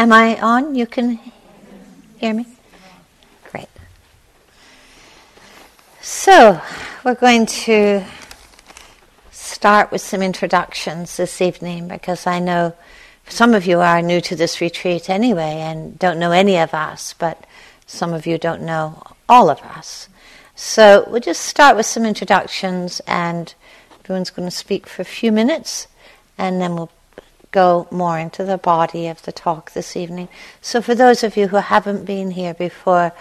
Am I on? You can hear me? Great. So, we're going to start with some introductions this evening because I know some of you are new to this retreat anyway and don't know any of us, but some of you don't know all of us. So we'll just start with some introductions and everyone's going to speak for a few minutes and then we'll go more into the body of the talk this evening. So for those of you who haven't been here before,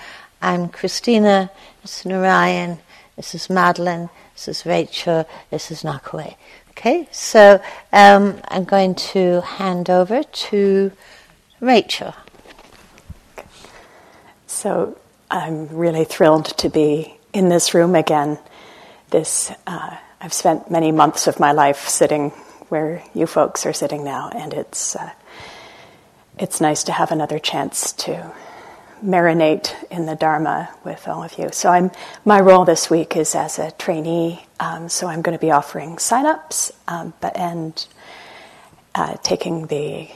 I'm Christina, this is Narayan, this is Madeline, this is Rachel, this is Nakawé. Okay, so um, I'm going to hand over to Rachel. So I'm really thrilled to be in this room again. This uh, I've spent many months of my life sitting where you folks are sitting now, and it's uh, it's nice to have another chance to marinate in the Dharma with all of you. So I'm my role this week is as a trainee. Um, so I'm going to be offering sign-ups, um, but and uh, taking the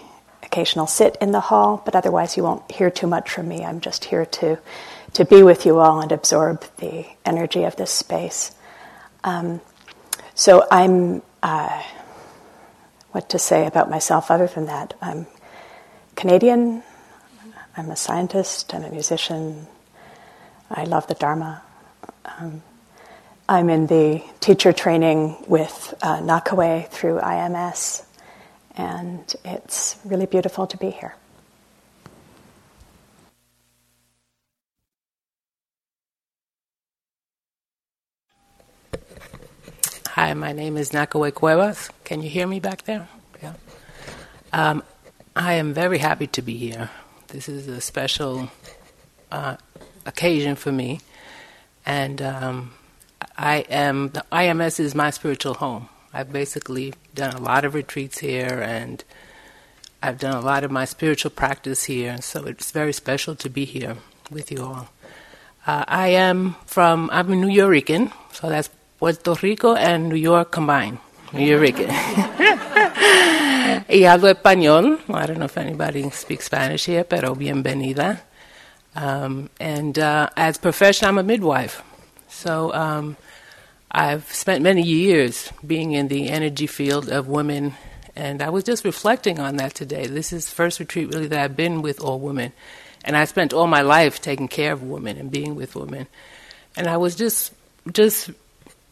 occasional sit in the hall. But otherwise, you won't hear too much from me. I'm just here to to be with you all and absorb the energy of this space. Um, so I'm. Uh, what to say about myself other than that? I'm Canadian. I'm a scientist, I'm a musician, I love the Dharma. Um, I'm in the teacher training with uh, Nakawé through IMS, and it's really beautiful to be here. Hi, my name is Nakawé Cuevas. Can you hear me back there? Yeah. Um, I am very happy to be here. This is a special uh, occasion for me, and um, I am the IMS is my spiritual home. I've basically done a lot of retreats here, and I've done a lot of my spiritual practice here, so it's very special to be here with you all. Uh, I am from I'm a Nuyorican, so that's Puerto Rico and New York combined. Nuyorican. y hablo español. I don't know if anybody speaks Spanish here, pero bienvenida. Um, and uh, as profession, I'm a midwife. So um, I've spent many years being in the energy field of women, and I was just reflecting on that today. This is the first retreat really that I've been with all women, and I spent all my life taking care of women and being with women, and I was just just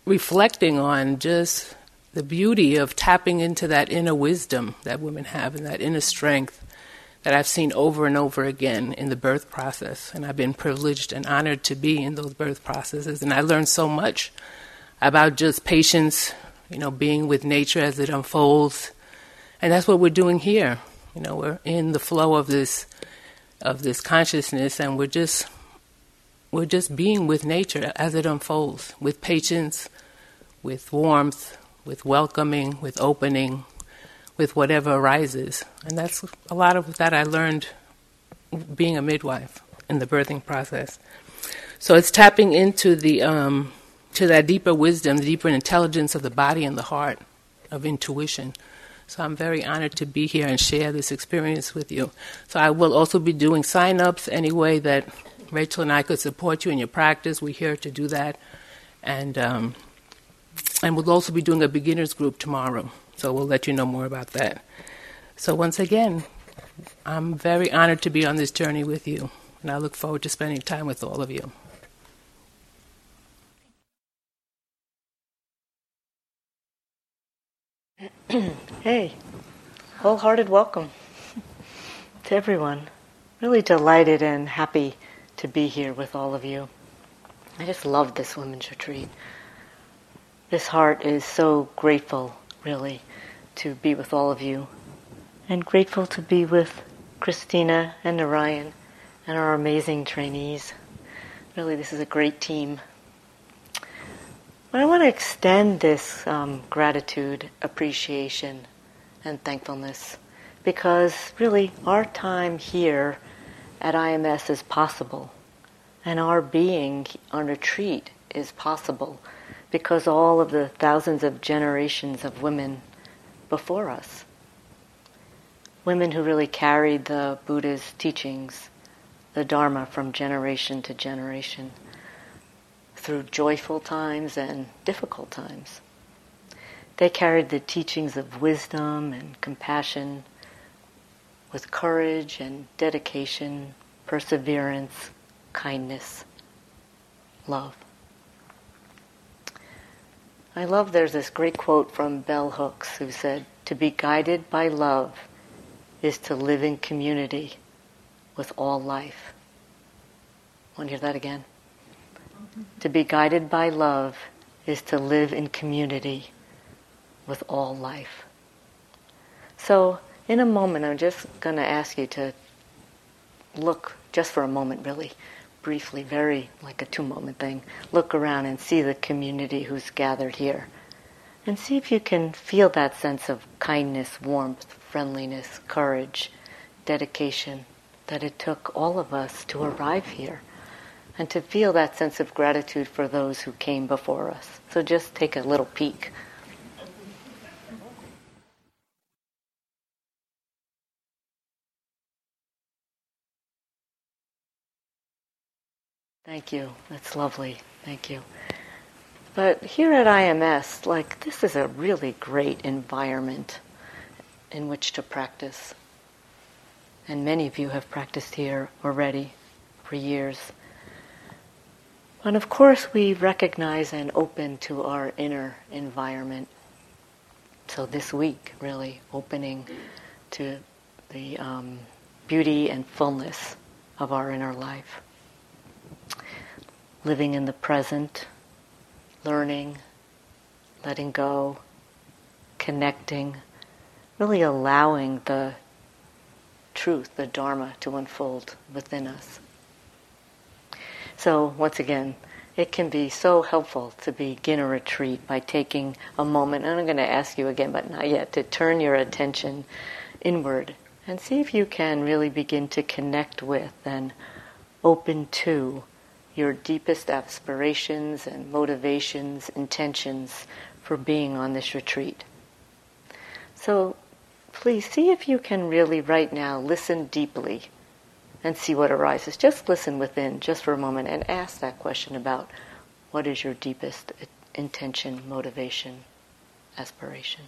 reflecting on just the beauty of tapping into that inner wisdom that women have and that inner strength that I've seen over and over again in the birth process. And I've been privileged and honored to be in those birth processes. And I learned so much about just patience, you know, being with nature as it unfolds. And that's what we're doing here. You know, we're in the flow of this of this consciousness and we're just we're just being with nature as it unfolds, with patience, with warmth, with welcoming, with opening, with whatever arises. And that's a lot of that I learned being a midwife in the birthing process. So it's tapping into the um, to that deeper wisdom, the deeper intelligence of the body and the heart, of intuition. So I'm very honored to be here and share this experience with you. So I will also be doing sign-ups any way that Rachel and I could support you in your practice. We're here to do that, and um, and we'll also be doing a beginners group tomorrow. So we'll let you know more about that. So once again, I'm very honored to be on this journey with you, and I look forward to spending time with all of you. hey, wholehearted welcome to everyone. Really delighted and happy to be here with all of you. I just love this women's retreat. This heart is so grateful, really, to be with all of you, and grateful to be with Christina and Narayan and our amazing trainees. Really, this is a great team. But I want to extend this um, gratitude, appreciation, and thankfulness because really our time here at IMS is possible, and our being on retreat is possible because all of the thousands of generations of women before us. women who really carried the Buddha's teachings, the Dharma, from generation to generation through joyful times and difficult times. They carried the teachings of wisdom and compassion with courage and dedication, perseverance, kindness, love. I love there's this great quote from Bell Hooks who said, To be guided by love is to live in community with all life. Want to hear that again? To be guided by love is to live in community with all life. So, in a moment, I'm just going to ask you to look, just for a moment, really, briefly, very like a two moment thing, look around and see the community who's gathered here. And see if you can feel that sense of kindness, warmth, friendliness, courage, dedication that it took all of us to arrive here. And to feel that sense of gratitude for those who came before us. So just take a little peek. Thank you. That's lovely. Thank you. But here at IMS, like, this is a really great environment in which to practice. And many of you have practiced here already for years. And of course, we recognize and open to our inner environment. So this week, really opening to the um, beauty and fullness of our inner life living in the present, learning, letting go, connecting, really allowing the truth, the Dharma, to unfold within us. So, once again, it can be so helpful to begin a retreat by taking a moment, and I'm going to ask you again, but not yet, to turn your attention inward and see if you can really begin to connect with and open to your deepest aspirations and motivations, intentions for being on this retreat. So please see if you can really right now listen deeply and see what arises. Just listen within just for a moment and ask that question about what is your deepest intention, motivation, aspiration.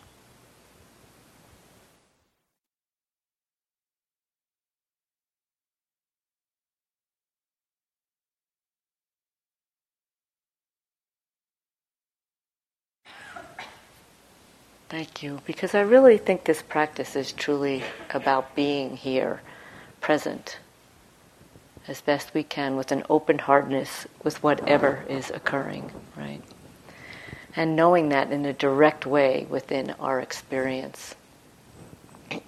Thank you, because I really think this practice is truly about being here, present, as best we can with an open heartedness with whatever is occurring, right? And knowing that in a direct way within our experience.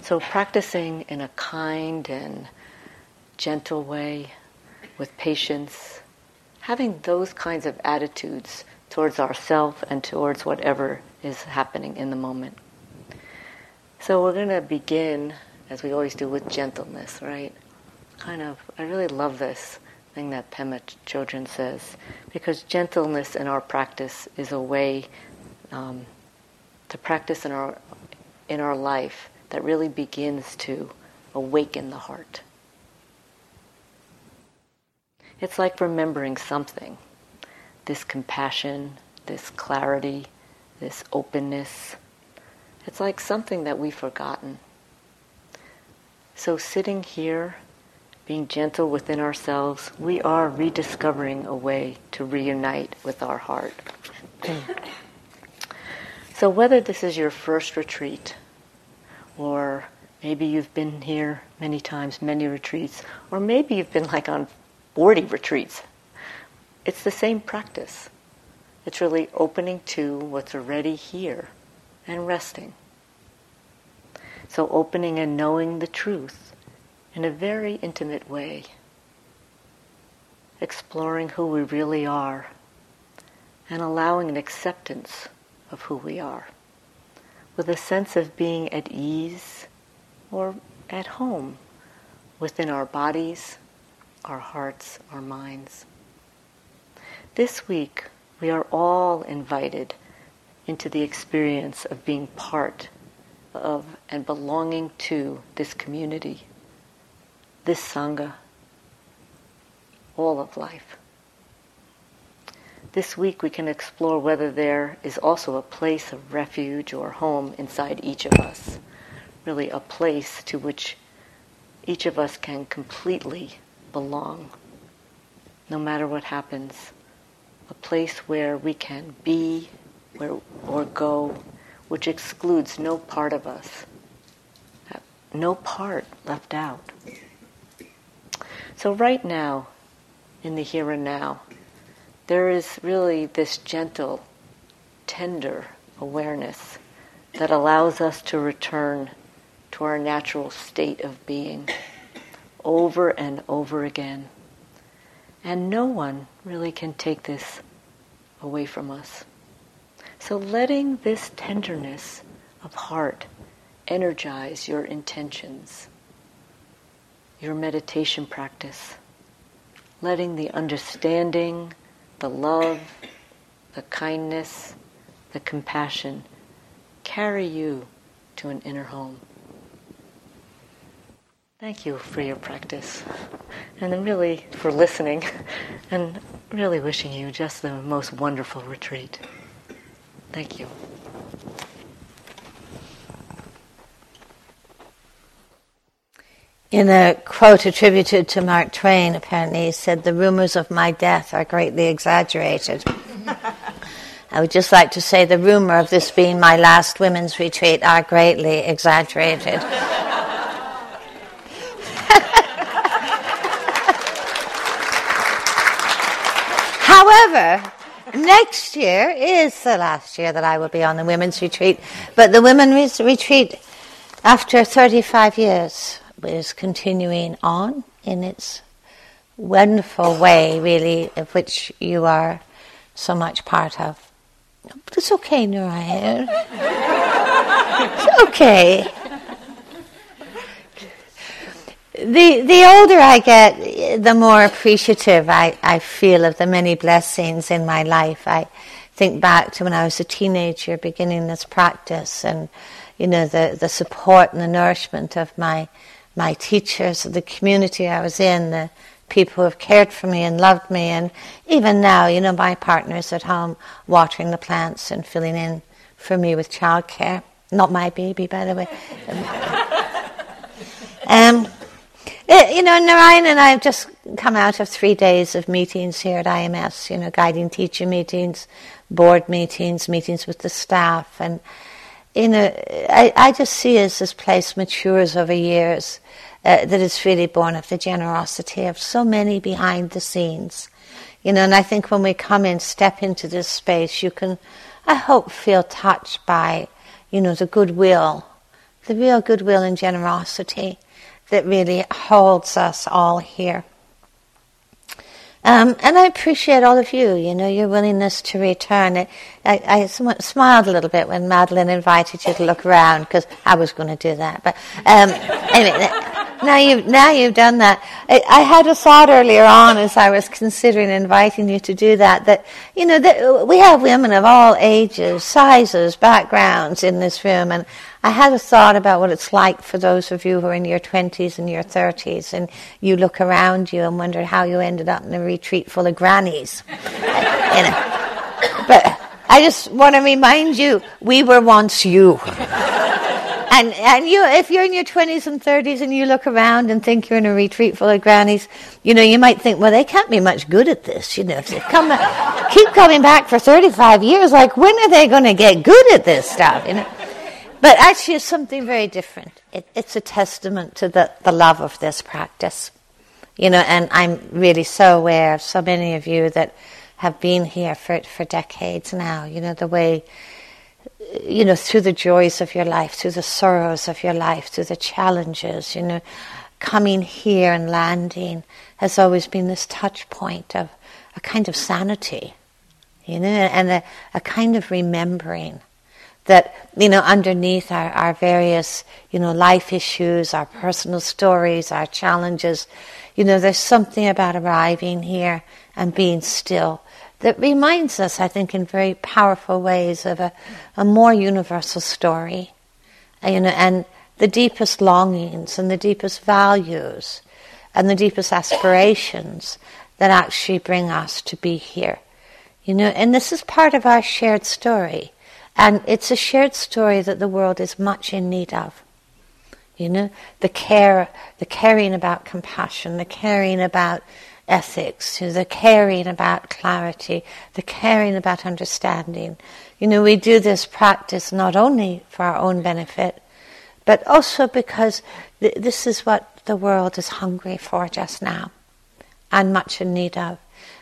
so practicing in a kind and gentle way, with patience, having those kinds of attitudes towards ourself and towards whatever is happening in the moment. So we're going to begin, as we always do, with gentleness, right? Kind of, I really love this thing that Pema Chodron says, because gentleness in our practice is a way um, to practice in our in our life that really begins to awaken the heart. It's like remembering something this compassion, this clarity, this openness. It's like something that we've forgotten. So, sitting here, being gentle within ourselves, we are rediscovering a way to reunite with our heart. so, whether this is your first retreat, or maybe you've been here many times, many retreats, or maybe you've been like on 40 retreats it's the same practice. It's really opening to what's already here and resting. So, opening and knowing the truth in a very intimate way, exploring who we really are, and allowing an acceptance of who we are, with a sense of being at ease or at home within our bodies, our hearts, our minds. This week, we are all invited into the experience of being part of and belonging to this community, this Sangha, all of life. This week we can explore whether there is also a place of refuge or home inside each of us, really a place to which each of us can completely belong, no matter what happens, a place where we can be where, or go, which excludes no part of us, no part left out. So, right now, in the here and now, there is really this gentle, tender awareness that allows us to return to our natural state of being over and over again. And no one really can take this away from us. So letting this tenderness of heart energize your intentions, your meditation practice, letting the understanding, the love, the kindness, the compassion carry you to an inner home. Thank you for your practice and really for listening and really wishing you just the most wonderful retreat. Thank you. In a quote attributed to Mark Twain, apparently, he said, The rumors of my death are greatly exaggerated. I would just like to say the rumor of this being my last women's retreat are greatly exaggerated. However, next year is the last year that I will be on the women's retreat, but the women's retreat, after 35 years, is continuing on in its wonderful way, really, of which you are so much part of. But it's okay, Narayan. it's okay. The, the older I get, the more appreciative I, I feel of the many blessings in my life. I think back to when I was a teenager beginning this practice and, you know, the, the support and the nourishment of my my teachers, the community I was in, the people who have cared for me and loved me, and even now, you know, my partner's at home watering the plants and filling in for me with childcare. Not my baby, by the way. um, eh, you know, Narayan and I have just come out of three days of meetings here at IMS, you know, guiding teacher meetings, board meetings, meetings with the staff, and you know, I, I just see as this place matures over years, uh, it's really born of the generosity of so many behind the scenes. You know, and I think when we come in, step into this space, you can, I hope, feel touched by, you know, the goodwill, the real goodwill and generosity that really holds us all here. Um, and I appreciate all of you, you know, your willingness to return. I, I, smiled a little bit when Madeline invited you to look around because I was going to do that. But um, anyway, now you've, now you've done that. I, I, had a thought earlier on as I was considering inviting you to do that, that, you know, that we have women of all ages, sizes, backgrounds in this room. And I had a thought about what it's like for those of you who are in your 20s and your 30s, and you look around you and wonder how you ended up in a retreat full of grannies. you know. But I just want to remind you, we were once you. and and you, if you're in your 20s and 30s and you look around and think you're in a retreat full of grannies, you know, you might think, well, they can't be much good at this. You know, if they come, keep coming back for 35 years, like, when are they going to get good at this stuff? You know. But actually, it's something very different. It, it's a testament to the, the love of this practice. You know, and I'm really so aware of so many of you that have been here for, for decades now. You know, the way, you know, through the joys of your life, through the sorrows of your life, through the challenges, you know, coming here and landing has always been this touch point of a kind of sanity, you know, and a, a kind of remembering that you know underneath our, our various you know life issues our personal stories our challenges you know there's something about arriving here and being still that reminds us i think in very powerful ways of a, a more universal story uh, you know, and the deepest longings and the deepest values and the deepest aspirations that actually bring us to be here. You know, and this is part of our shared story. And it's a shared story that the world is much in need of. You know, the care, the caring about compassion, the caring about ethics, the caring about clarity, the caring about understanding. You know, we do this practice not only for our own benefit, but also because th- this is what the world is hungry for just now and much in need of.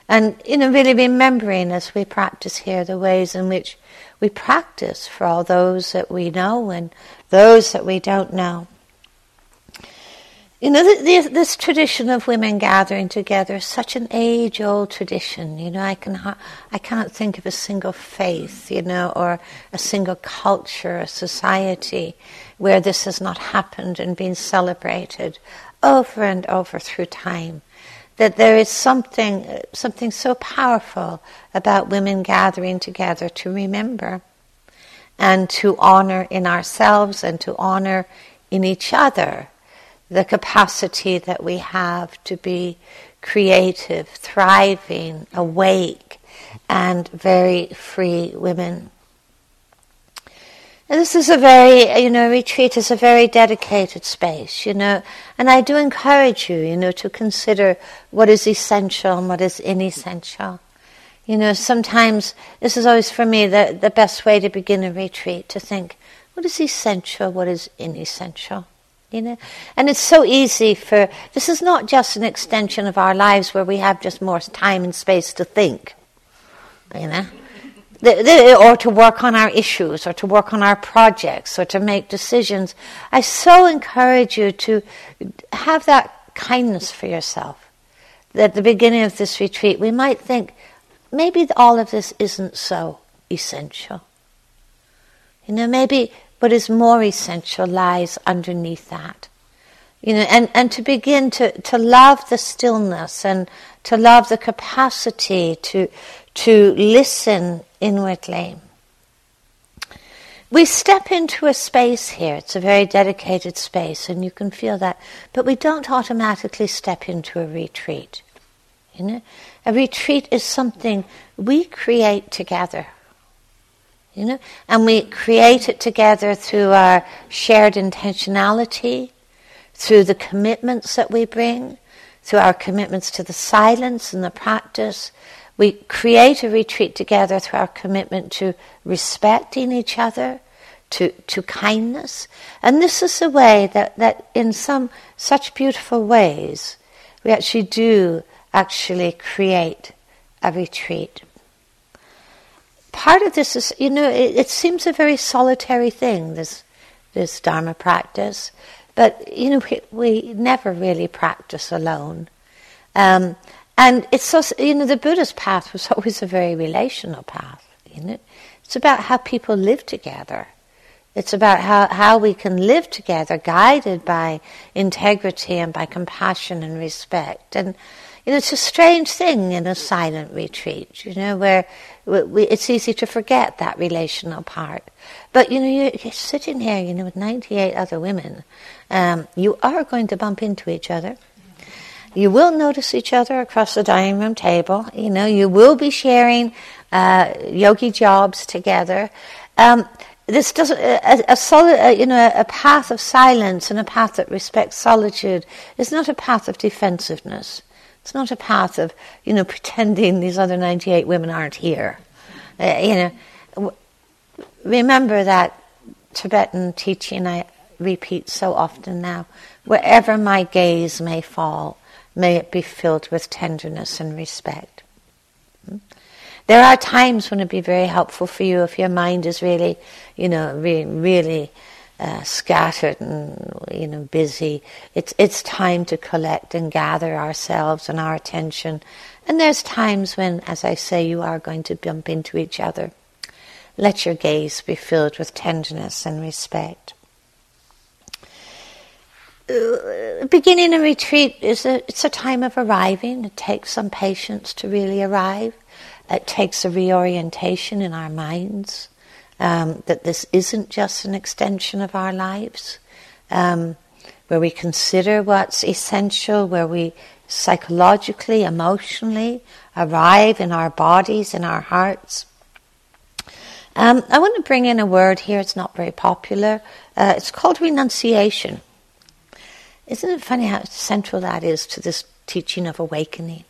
And, you know, really remembering as we practice here the ways in which we practice for all those that we know and those that we don't know. You know, this, this tradition of women gathering together is such an age-old tradition. You know, I can I cannot think of a single faith, you know, or a single culture, a society where this has not happened and been celebrated over and over through time. That there is something something so powerful about women gathering together to remember and to honor in ourselves and to honor in each other the capacity that we have to be creative, thriving, awake, and very free women. This is a very, you know, retreat is a very dedicated space, you know, and I do encourage you, you know, to consider what is essential and what is inessential. You know, sometimes this is always for me the, the best way to begin a retreat to think what is essential, what is inessential. You know, and it's so easy for this is not just an extension of our lives where we have just more time and space to think. You know, the, the, or to work on our issues, or to work on our projects, or to make decisions. I so encourage you to have that kindness for yourself. At the beginning of this retreat, we might think maybe all of this isn't so essential. You know, maybe what is more essential lies underneath that. You know, and, and to begin to, to love the stillness and to love the capacity to, to listen inwardly. We step into a space here, it's a very dedicated space, and you can feel that, but we don't automatically step into a retreat. You know? A retreat is something we create together you know, and we create it together through our shared intentionality, through the commitments that we bring, through our commitments to the silence and the practice. We create a retreat together through our commitment to respecting each other, to, to kindness. And this is a way that, that in some such beautiful ways we actually do actually create a retreat part of this is, you know, it, it, seems a very solitary thing, this, this Dharma practice, but, you know, we, we never really practice alone. Um, and it's so, you know, the Buddha's path was always a very relational path, you know. It's about how people live together. It's about how, how we can live together, guided by integrity and by compassion and respect. And, you know, it's a strange thing in a silent retreat, you know, where we, it's easy to forget that relational part. But, you know, you're, you're sitting here, you know, with 98 other women. Um, you are going to bump into each other. You will notice each other across the dining room table. You know, you will be sharing uh, yogi jobs together. Um, this doesn't a, a solid, a, you know, a path of silence and a path that respects solitude is not a path of defensiveness. It's not a path of, you know, pretending these other 98 women aren't here. Uh, you know, w- remember that Tibetan teaching I repeat so often now. Wherever my gaze may fall, may it be filled with tenderness and respect. Hmm? There are times when it'd be very helpful for you if your mind is really, you know, really, really uh, scattered and you know busy. It's it's time to collect and gather ourselves and our attention. And there's times when, as I say, you are going to bump into each other. Let your gaze be filled with tenderness and respect. Beginning a retreat is a it's a time of arriving. It takes some patience to really arrive. It takes a reorientation in our minds um, that this isn't just an extension of our lives, um, where we consider what's essential, where we psychologically, emotionally arrive in our bodies, in our hearts. Um, I want to bring in a word here, it's not very popular. Uh, it's called renunciation. Isn't it funny how central that is to this teaching of awakening?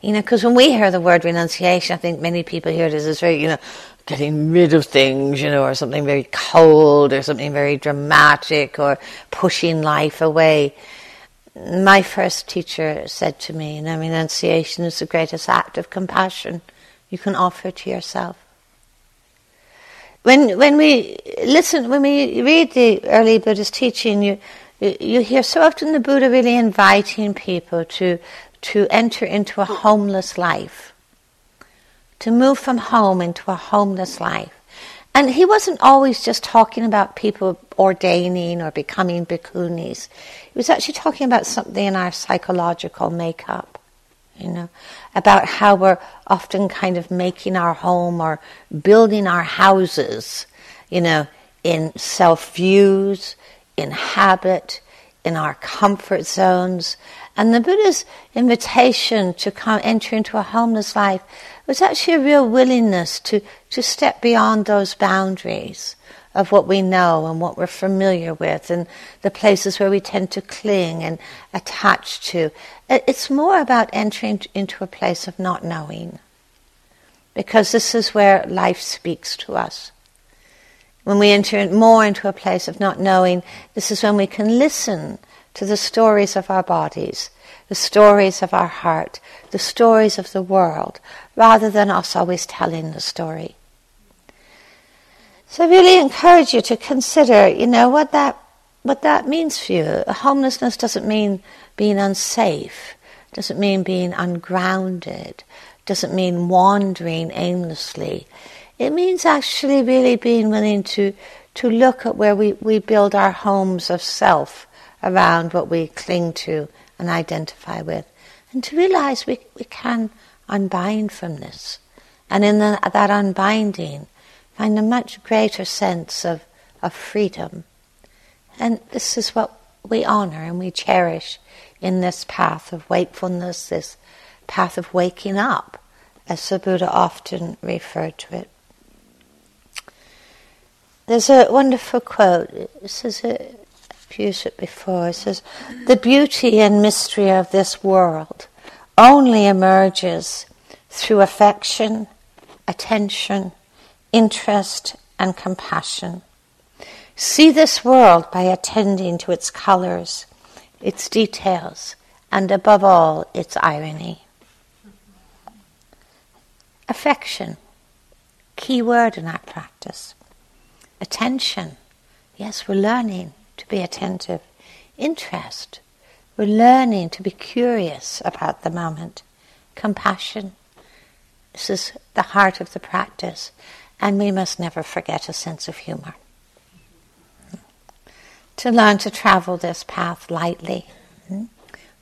You know, because when we hear the word renunciation, I think many people hear it as this very, you know, getting rid of things, you know, or something very cold or something very dramatic or pushing life away. My first teacher said to me, you know, renunciation is the greatest act of compassion you can offer to yourself. When, when we listen, when we read the early Buddhist teaching, you, you hear so often the Buddha really inviting people to, to enter into a homeless life, to move from home into a homeless life. And he wasn't always just talking about people ordaining or becoming bhikkhunis. He was actually talking about something in our psychological makeup, you know, about how we're often kind of making our home or building our houses, you know, in self views, in habit, in our comfort zones. And the Buddha's invitation to come enter into a homeless life was actually a real willingness to, to step beyond those boundaries of what we know and what we're familiar with and the places where we tend to cling and attach to. It's more about entering into a place of not knowing. Because this is where life speaks to us. When we enter more into a place of not knowing, this is when we can listen to the stories of our bodies, the stories of our heart, the stories of the world, rather than us always telling the story. So I really encourage you to consider, you know, what that what that means for you. Homelessness doesn't mean being unsafe, doesn't mean being ungrounded, doesn't mean wandering aimlessly. It means actually really being willing to to look at where we, we build our homes of self around what we cling to and identify with. And to realize we, we can unbind from this. And in the, that unbinding, find a much greater sense of, of freedom. And this is what we honor and we cherish in this path of wakefulness, this path of waking up, as the Buddha often referred to it. There's a wonderful quote. It says, I've used it before. It says, The beauty and mystery of this world only emerges through affection, attention, interest, and compassion. See this world by attending to its colors, its details, and above all, its irony. Affection, key word in our practice. Attention, yes, we're learning to be attentive. Interest, we're learning to be curious about the moment. Compassion, this is the heart of the practice. And we must never forget a sense of humor. To learn to travel this path lightly. Hmm?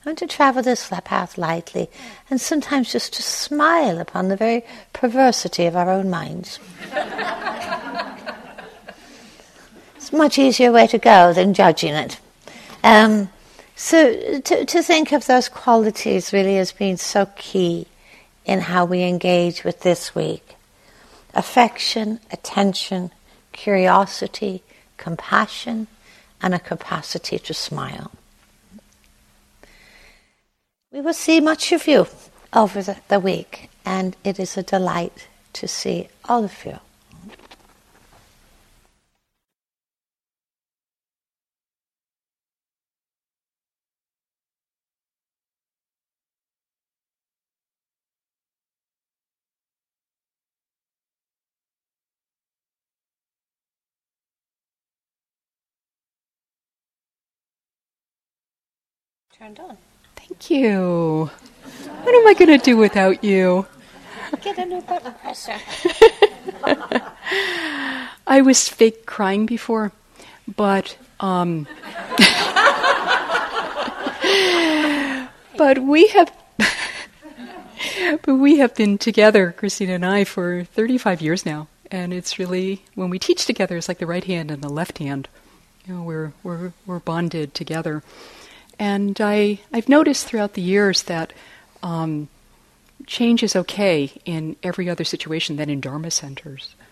Learn to travel this path lightly and sometimes just to smile upon the very perversity of our own minds. much easier way to go than judging it. Um, so to, to think of those qualities really as being so key in how we engage with this week affection, attention, curiosity, compassion, and a capacity to smile. We will see much of you over the, the week, and it is a delight to see all of you. Turned on. Thank you. What am I going to do without you? Get a new button presser. I was fake crying before, but um, but we have but we have been together, Christina and I, for 35 years now, And it's really, when we teach together, it's like the right hand and the left hand. You know, we're, we're, we're bonded together. And I, I've noticed throughout the years that um, change is okay in every other situation than in Dharma centers.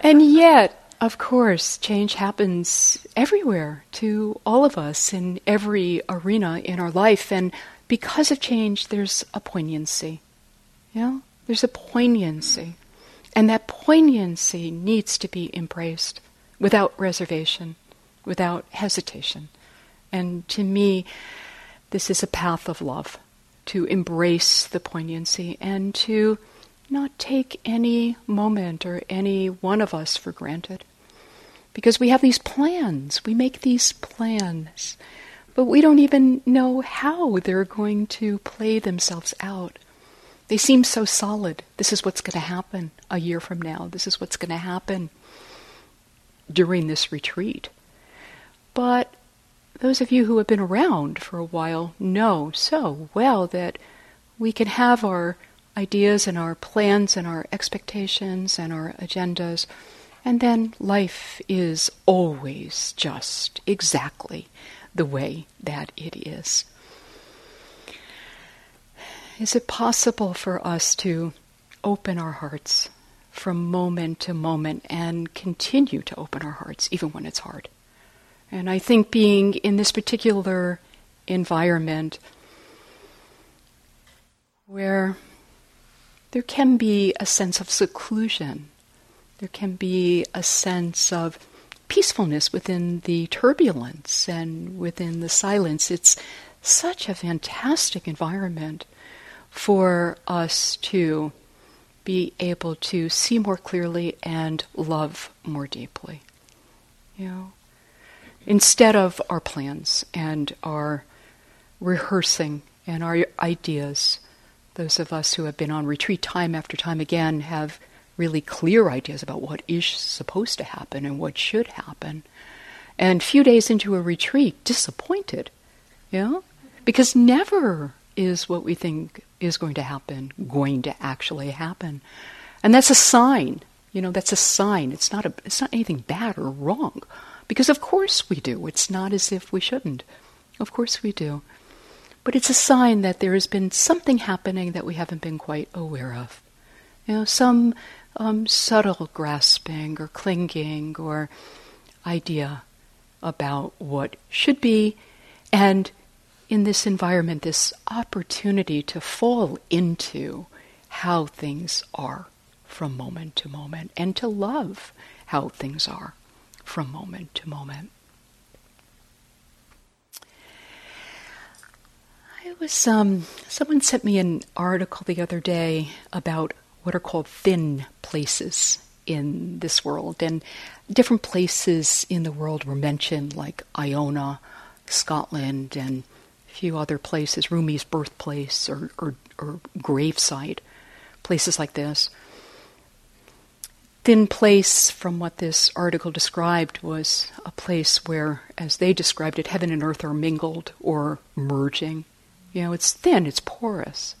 and yet, of course, change happens everywhere to all of us in every arena in our life. And because of change, there's a poignancy. You know? There's a poignancy. And that poignancy needs to be embraced without reservation, without hesitation. And to me, this is a path of love to embrace the poignancy and to not take any moment or any one of us for granted. Because we have these plans, we make these plans, but we don't even know how they're going to play themselves out. They seem so solid. This is what's going to happen a year from now. This is what's going to happen during this retreat. But those of you who have been around for a while know so well that we can have our ideas and our plans and our expectations and our agendas, and then life is always just exactly the way that it is. Is it possible for us to open our hearts from moment to moment and continue to open our hearts even when it's hard? And I think being in this particular environment where there can be a sense of seclusion, there can be a sense of peacefulness within the turbulence and within the silence. It's such a fantastic environment for us to be able to see more clearly and love more deeply. You know, instead of our plans and our rehearsing and our ideas. Those of us who have been on retreat time after time again have really clear ideas about what is supposed to happen and what should happen. And few days into a retreat, disappointed, you know? Because never is what we think is going to happen going to actually happen. And that's a sign, you know, that's a sign. It's not a, it's not anything bad or wrong. Because of course we do. It's not as if we shouldn't. Of course we do. But it's a sign that there has been something happening that we haven't been quite aware of. You know, some um, subtle grasping or clinging or idea about what should be, and in this environment, this opportunity to fall into how things are from moment to moment and to love how things are from moment to moment. I was um, someone sent me an article the other day about what are called thin places in this world, and different places in the world were mentioned, like Iona, Scotland, and few other places, Rumi's birthplace or, or, or gravesite, places like this thin place from what this article described was a place where, as they described it, heaven and earth are mingled or merging. You know, it's thin, it's porous.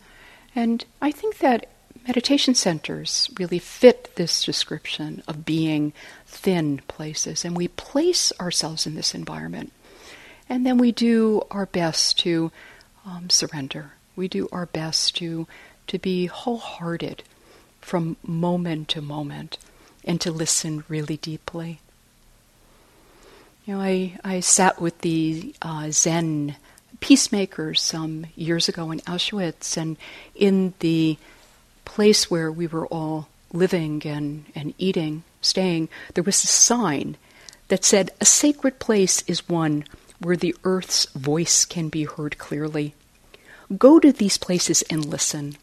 And I think that meditation centers really fit this description of being thin places. And we place ourselves in this environment. And then we do our best to um, surrender. We do our best to, to be wholehearted from moment to moment and to listen really deeply. You know, I, I sat with the uh, Zen peacemakers some years ago in Auschwitz, and in the place where we were all living and, and eating, staying, there was a sign that said, A sacred place is one where the earth's voice can be heard clearly. Go to these places and listen.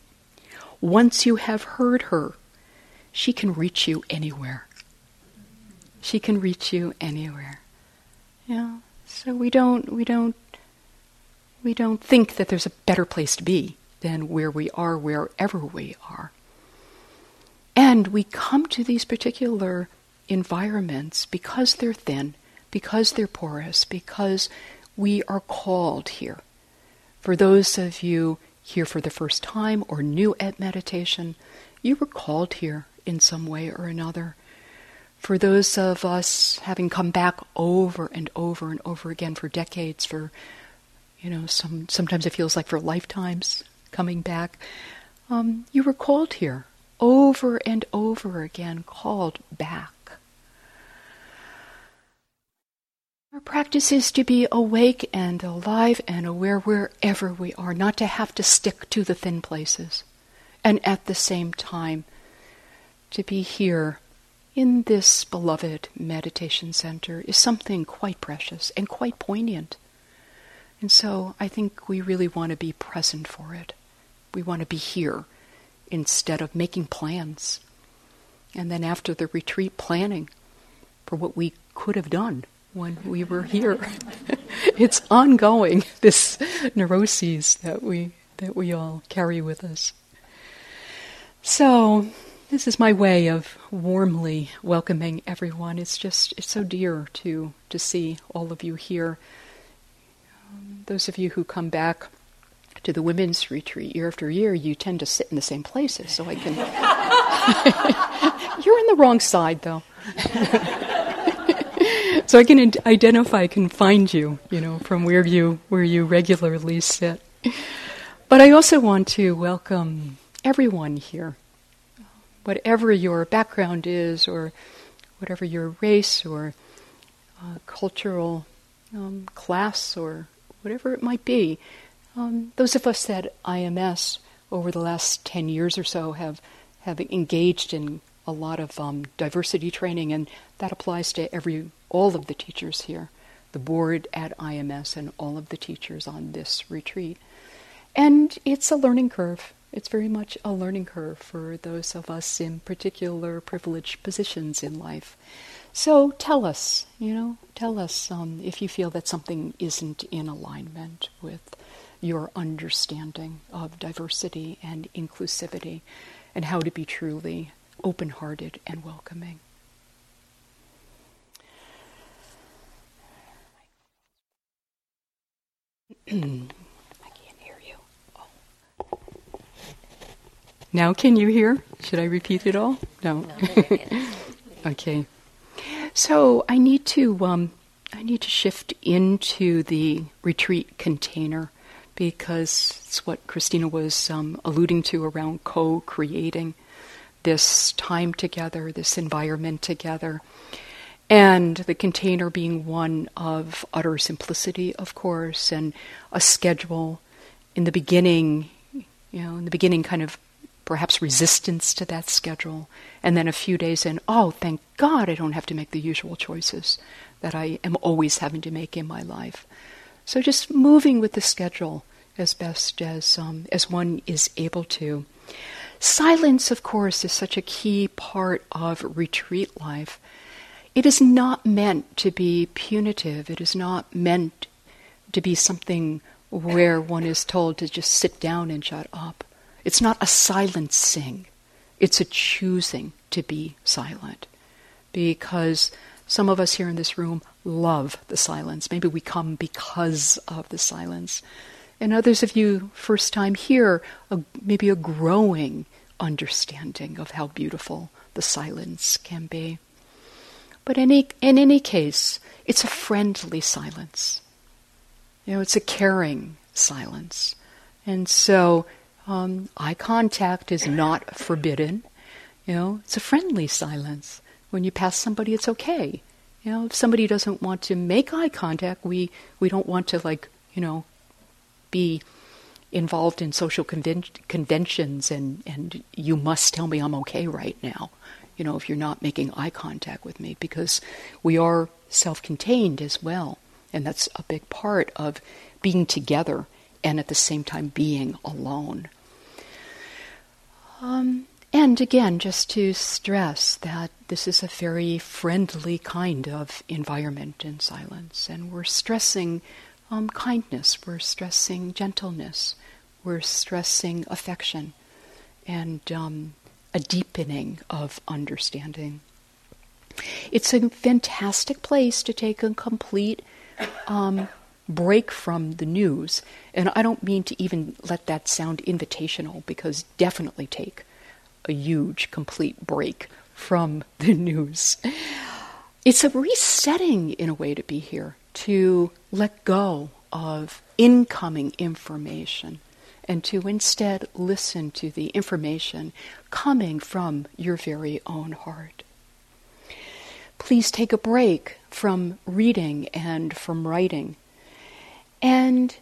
Once you have heard her, she can reach you anywhere. She can reach you anywhere. Yeah. So we don't we don't we don't think that there's a better place to be than where we are wherever we are. And we come to these particular environments because they're thin, because they're porous, because we are called here. For those of you here for the first time or new at meditation, you were called here in some way or another. For those of us having come back over and over and over again for decades, for you know, some sometimes it feels like for lifetimes coming back, um, you were called here over and over again, called back. Our practice is to be awake and alive and aware wherever we are, not to have to stick to the thin places. And at the same time, to be here in this beloved meditation center is something quite precious and quite poignant. And so I think we really want to be present for it. We want to be here instead of making plans. And then after the retreat, planning for what we could have done when we were here. it's ongoing, this neuroses that we that we all carry with us. So this is my way of warmly welcoming everyone. It's just it's so dear to to see all of you here. Those of you who come back to the women's retreat year after year, you tend to sit in the same places. So I can. You're in the wrong side, though. so I can identify, can find you, you know, from where you where you regularly sit. But I also want to welcome everyone here, whatever your background is, or whatever your race or uh, cultural um, class, or whatever it might be. Um, those of us at IMS over the last ten years or so have have engaged in a lot of um, diversity training, and that applies to every all of the teachers here, the board at IMS, and all of the teachers on this retreat. And it's a learning curve. It's very much a learning curve for those of us in particular privileged positions in life. So tell us, you know, tell us um, if you feel that something isn't in alignment with your understanding of diversity and inclusivity and how to be truly open hearted and welcoming. I can't hear you. Oh. Now, can you hear? Should I repeat it all? No. no okay. So I need to um, I need to shift into the retreat container because it's what Christina was um, alluding to around co-creating this time together, this environment together and the container being one of utter simplicity, of course, and a schedule. In the beginning, you know, in the beginning, kind of perhaps resistance to that schedule, and then a few days in, oh, thank God I don't have to make the usual choices that I am always having to make in my life. So just moving with the schedule as best as um, as one is able to. Silence, of course, is such a key part of retreat life. It is not meant to be punitive. It is not meant to be something where one is told to just sit down and shut up. It's not a silencing, it's a choosing to be silent. Because some of us here in this room love the silence. Maybe we come because of the silence. And others of you, first time here, a, maybe a growing understanding of how beautiful the silence can be. But any, in any case, it's a friendly silence. You know, it's a caring silence. And so um, eye contact is not forbidden. You know, it's a friendly silence. When you pass somebody, it's okay. You know, if somebody doesn't want to make eye contact, we, we don't want to, like, you know, be involved in social conven- conventions and, and you must tell me I'm okay right now you know, if you're not making eye contact with me, because we are self contained as well. And that's a big part of being together and at the same time being alone. Um, and again, just to stress that this is a very friendly kind of environment in silence, and we're stressing um, kindness, we're stressing gentleness, we're stressing affection, and um, a deepening of understanding. It's a fantastic place to take a complete um, break from the news. And I don't mean to even let that sound invitational because definitely take a huge, complete break from the news. It's a resetting in a way to be here, to let go of incoming information and to instead listen to the information coming from your very own heart. Please take a break from reading and from writing. And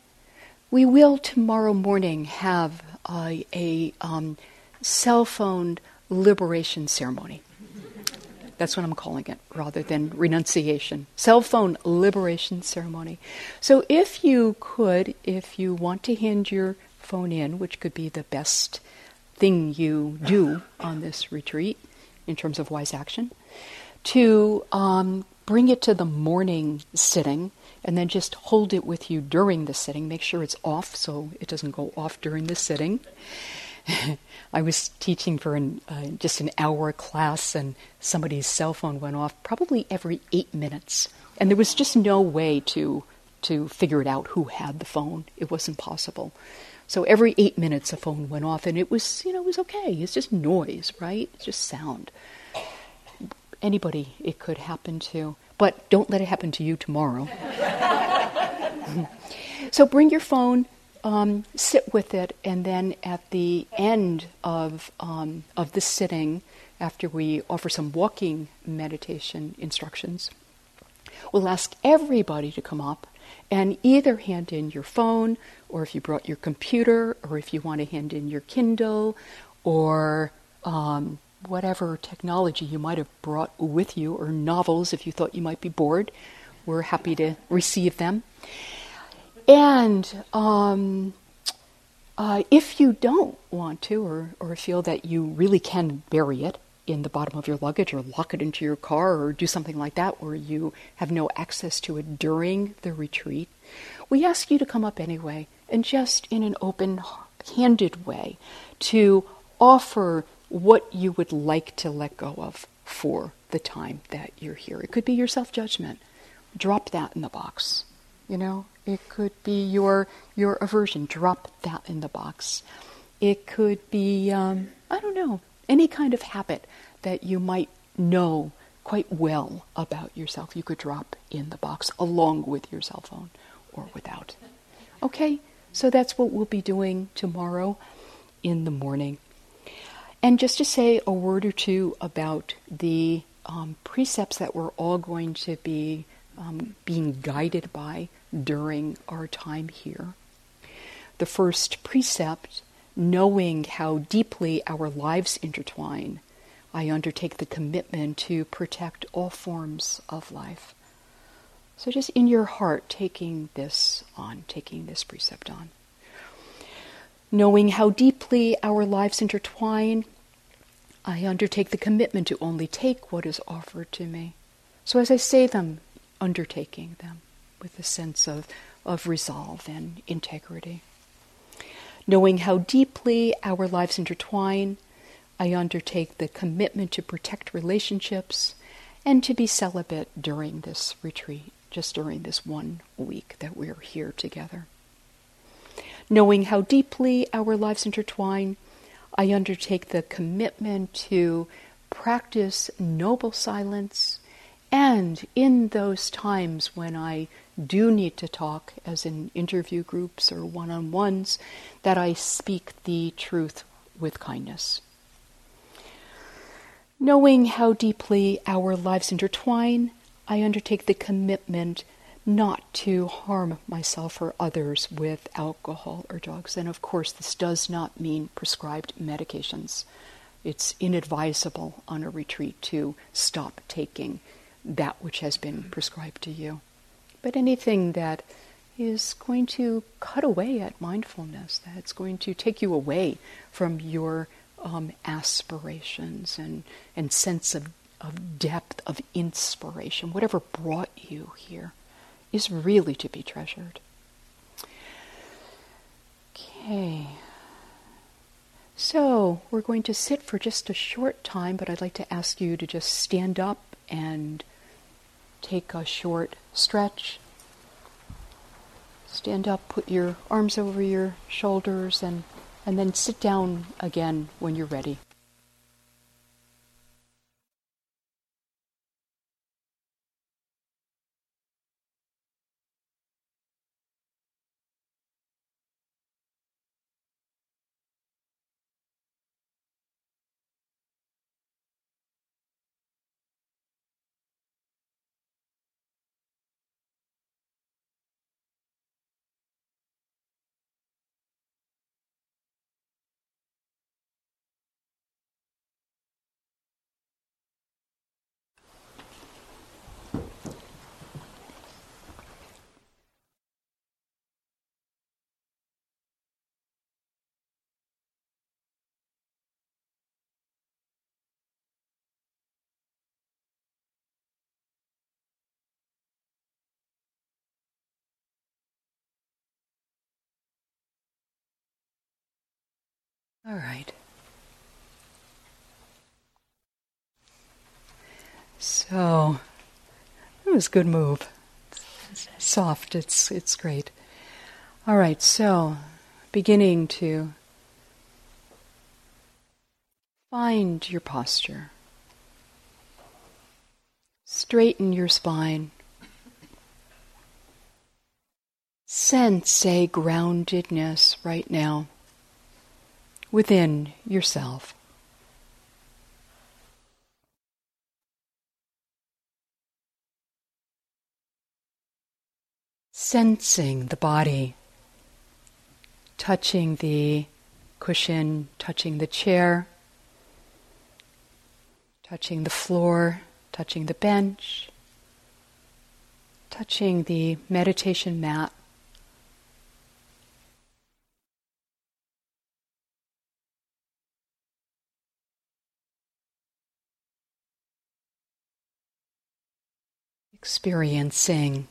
we will tomorrow morning have a, a um, cell phone liberation ceremony. That's what I'm calling it, rather than renunciation. Cell phone liberation ceremony. So if you could, if you want to hand your phone in, which could be the best thing you do on this retreat in terms of wise action, to um, bring it to the morning sitting and then just hold it with you during the sitting. Make sure it's off so it doesn't go off during the sitting. I was teaching for an, uh, just an hour class, and somebody's cell phone went off probably every eight minutes, and there was just no way to to figure it out who had the phone. It wasn't possible. So every eight minutes, a phone went off, and it was you know it was okay. It's just noise, right? It's just sound. Anybody, it could happen to, but don't let it happen to you tomorrow. so bring your phone um, sit with it, and then at the end of um, of the sitting, after we offer some walking meditation instructions, we'll ask everybody to come up and either hand in your phone, or if you brought your computer, or if you want to hand in your Kindle, or um, whatever technology you might have brought with you, or novels if you thought you might be bored. We're happy to receive them. And um, uh, if you don't want to, or, or feel that you really can bury it in the bottom of your luggage, or lock it into your car, or do something like that where you have no access to it during the retreat, we ask you to come up anyway and just in an open handed way to offer what you would like to let go of for the time that you're here. It could be your self judgment. Drop that in the box. You know, it could be your your aversion. Drop that in the box. It could be um, I don't know any kind of habit that you might know quite well about yourself. You could drop in the box along with your cell phone or without. Okay, so that's what we'll be doing tomorrow in the morning. And just to say a word or two about the um, precepts that we're all going to be um, being guided by during our time here. The first precept, knowing how deeply our lives intertwine, I undertake the commitment to protect all forms of life. So, just in your heart, taking this on, taking this precept on. Knowing how deeply our lives intertwine, I undertake the commitment to only take what is offered to me. So, as I say them, undertaking them with a sense of, of resolve and integrity. Knowing how deeply our lives intertwine, I undertake the commitment to protect relationships and to be celibate during this retreat, just during this one week that we're here together. Knowing how deeply our lives intertwine, I undertake the commitment to practice noble silence and in those times when I do need to talk, as in interview groups or one on ones, that I speak the truth with kindness. Knowing how deeply our lives intertwine, I undertake the commitment not to harm myself or others with alcohol or drugs. And of course, this does not mean prescribed medications. It's inadvisable on a retreat to stop taking that which has been prescribed to you. But anything that is going to cut away at mindfulness, that's going to take you away from your um, aspirations and, and sense of, of depth, of inspiration, whatever brought you here, is really to be treasured. Okay. So, we're going to sit for just a short time, but I'd like to ask you to just stand up and take a short stretch. stand up, put your arms over your shoulders, and, and then sit down again when you're ready. All right. So, it was a good move. It's soft. It's it's great. All right. So, beginning to find your posture. Straighten your spine. Sense a groundedness right now within yourself. Sensing the body, touching the cushion, touching the chair, touching the floor, touching the bench, touching the meditation mat. Experiencing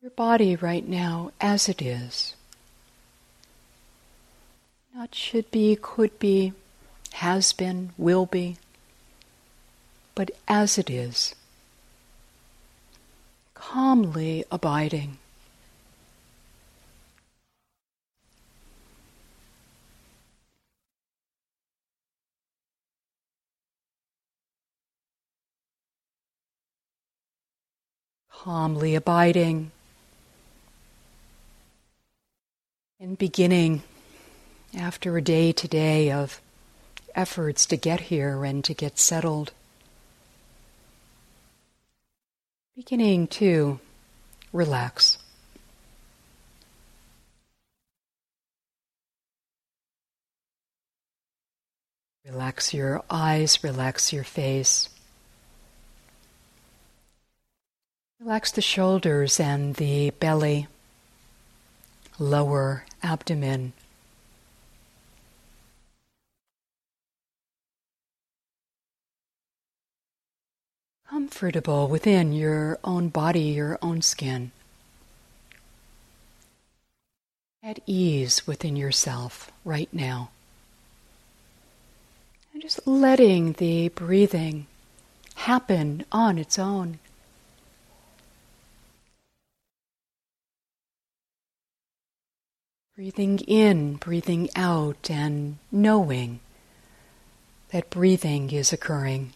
your body right now as it is. Not should be, could be, has been, will be, but as it is. Calmly abiding. Calmly abiding and beginning after a day today of efforts to get here and to get settled. Beginning to relax. Relax your eyes, relax your face. Relax the shoulders and the belly, lower abdomen. Comfortable within your own body, your own skin. At ease within yourself right now. And just letting the breathing happen on its own. Breathing in, breathing out, and knowing that breathing is occurring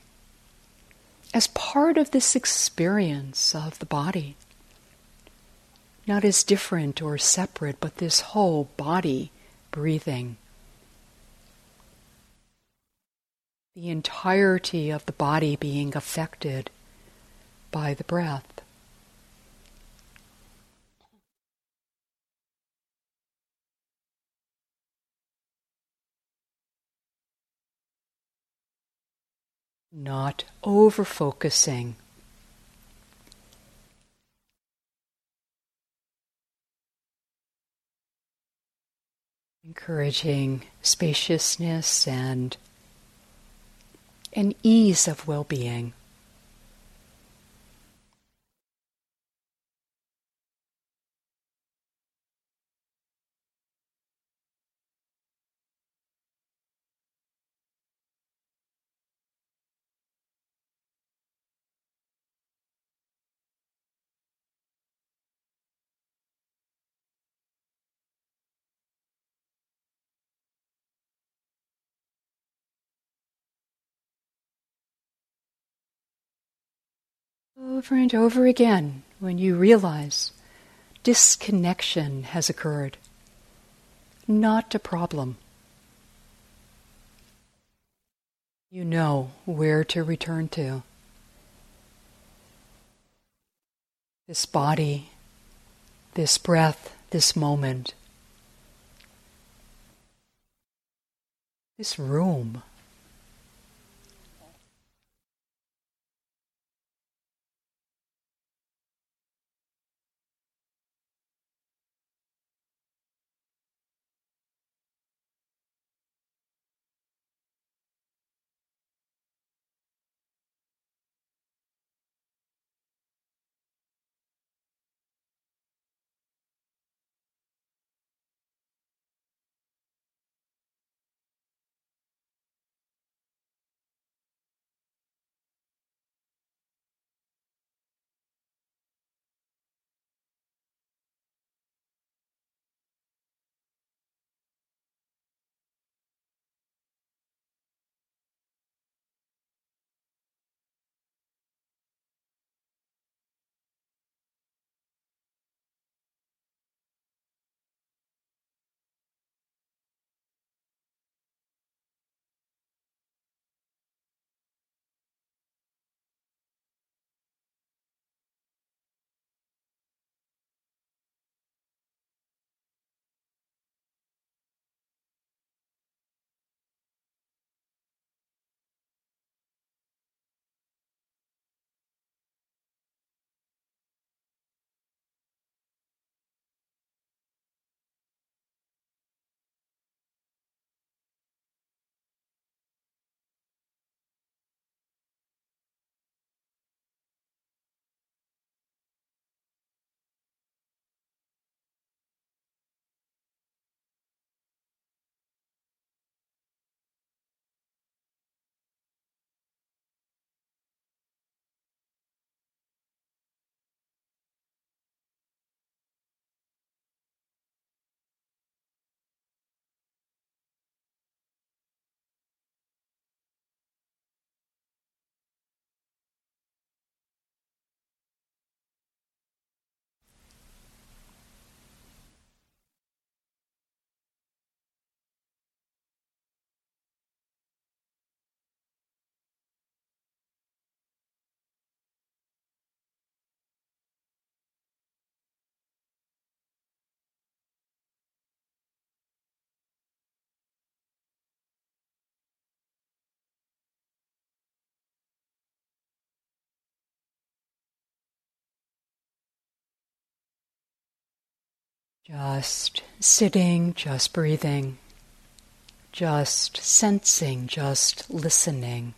as part of this experience of the body. Not as different or separate, but this whole body breathing. The entirety of the body being affected by the breath. Not over focusing. Encouraging spaciousness and an ease of well being. Over and over again, when you realize disconnection has occurred, not a problem. You know where to return to. This body, this breath, this moment, this room. Just sitting, just breathing, just sensing, just listening.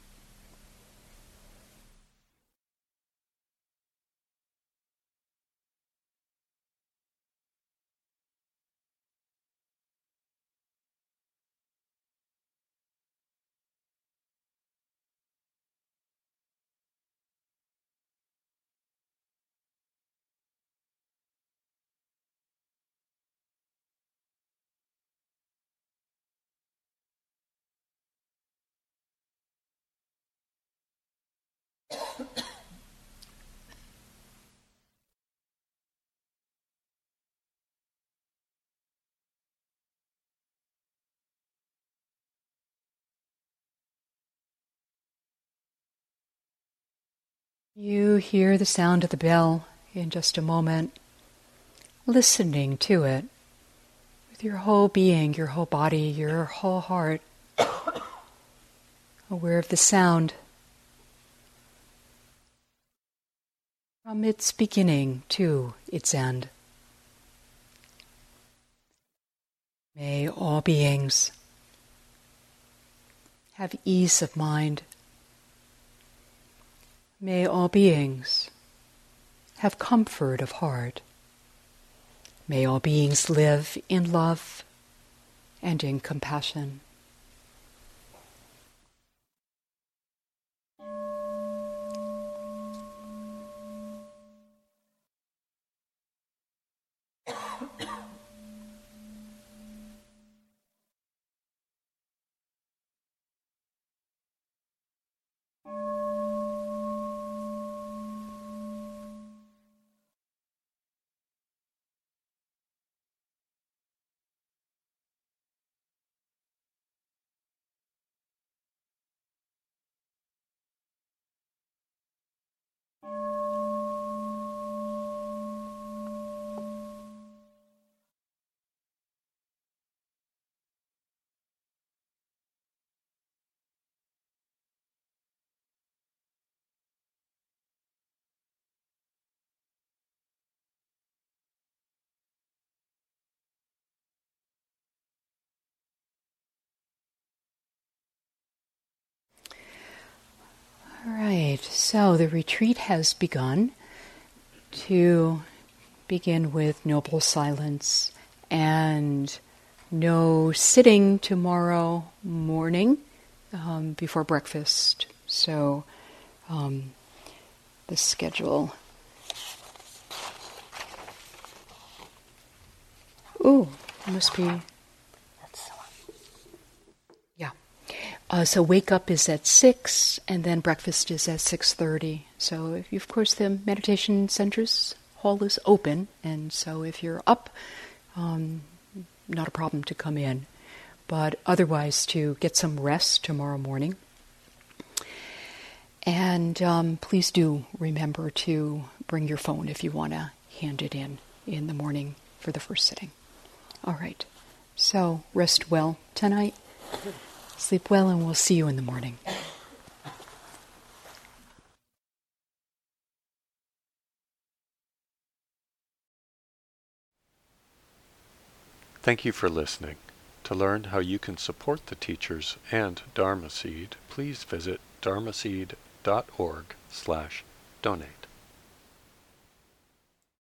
You hear the sound of the bell in just a moment, listening to it with your whole being, your whole body, your whole heart, aware of the sound. From its beginning to its end. May all beings have ease of mind May all beings have comfort of heart. May all beings live in love and in compassion. Right, so the retreat has begun. To begin with noble silence and no sitting tomorrow morning um, before breakfast. So um, the schedule. Ooh, must be Uh, so wake up is at six, and then breakfast is at six thirty. So, if you, of course, the meditation center's hall is open, and so if you're up, um, not a problem to come in. But otherwise, to get some rest tomorrow morning. And um, please do remember to bring your phone if you want to hand it in in the morning for the first sitting. All right. So rest well tonight. Sleep well, and we'll see you in the morning. Thank you for listening. To learn how you can support the teachers and Dharma Seed, please visit dharmaseed.org slash donate.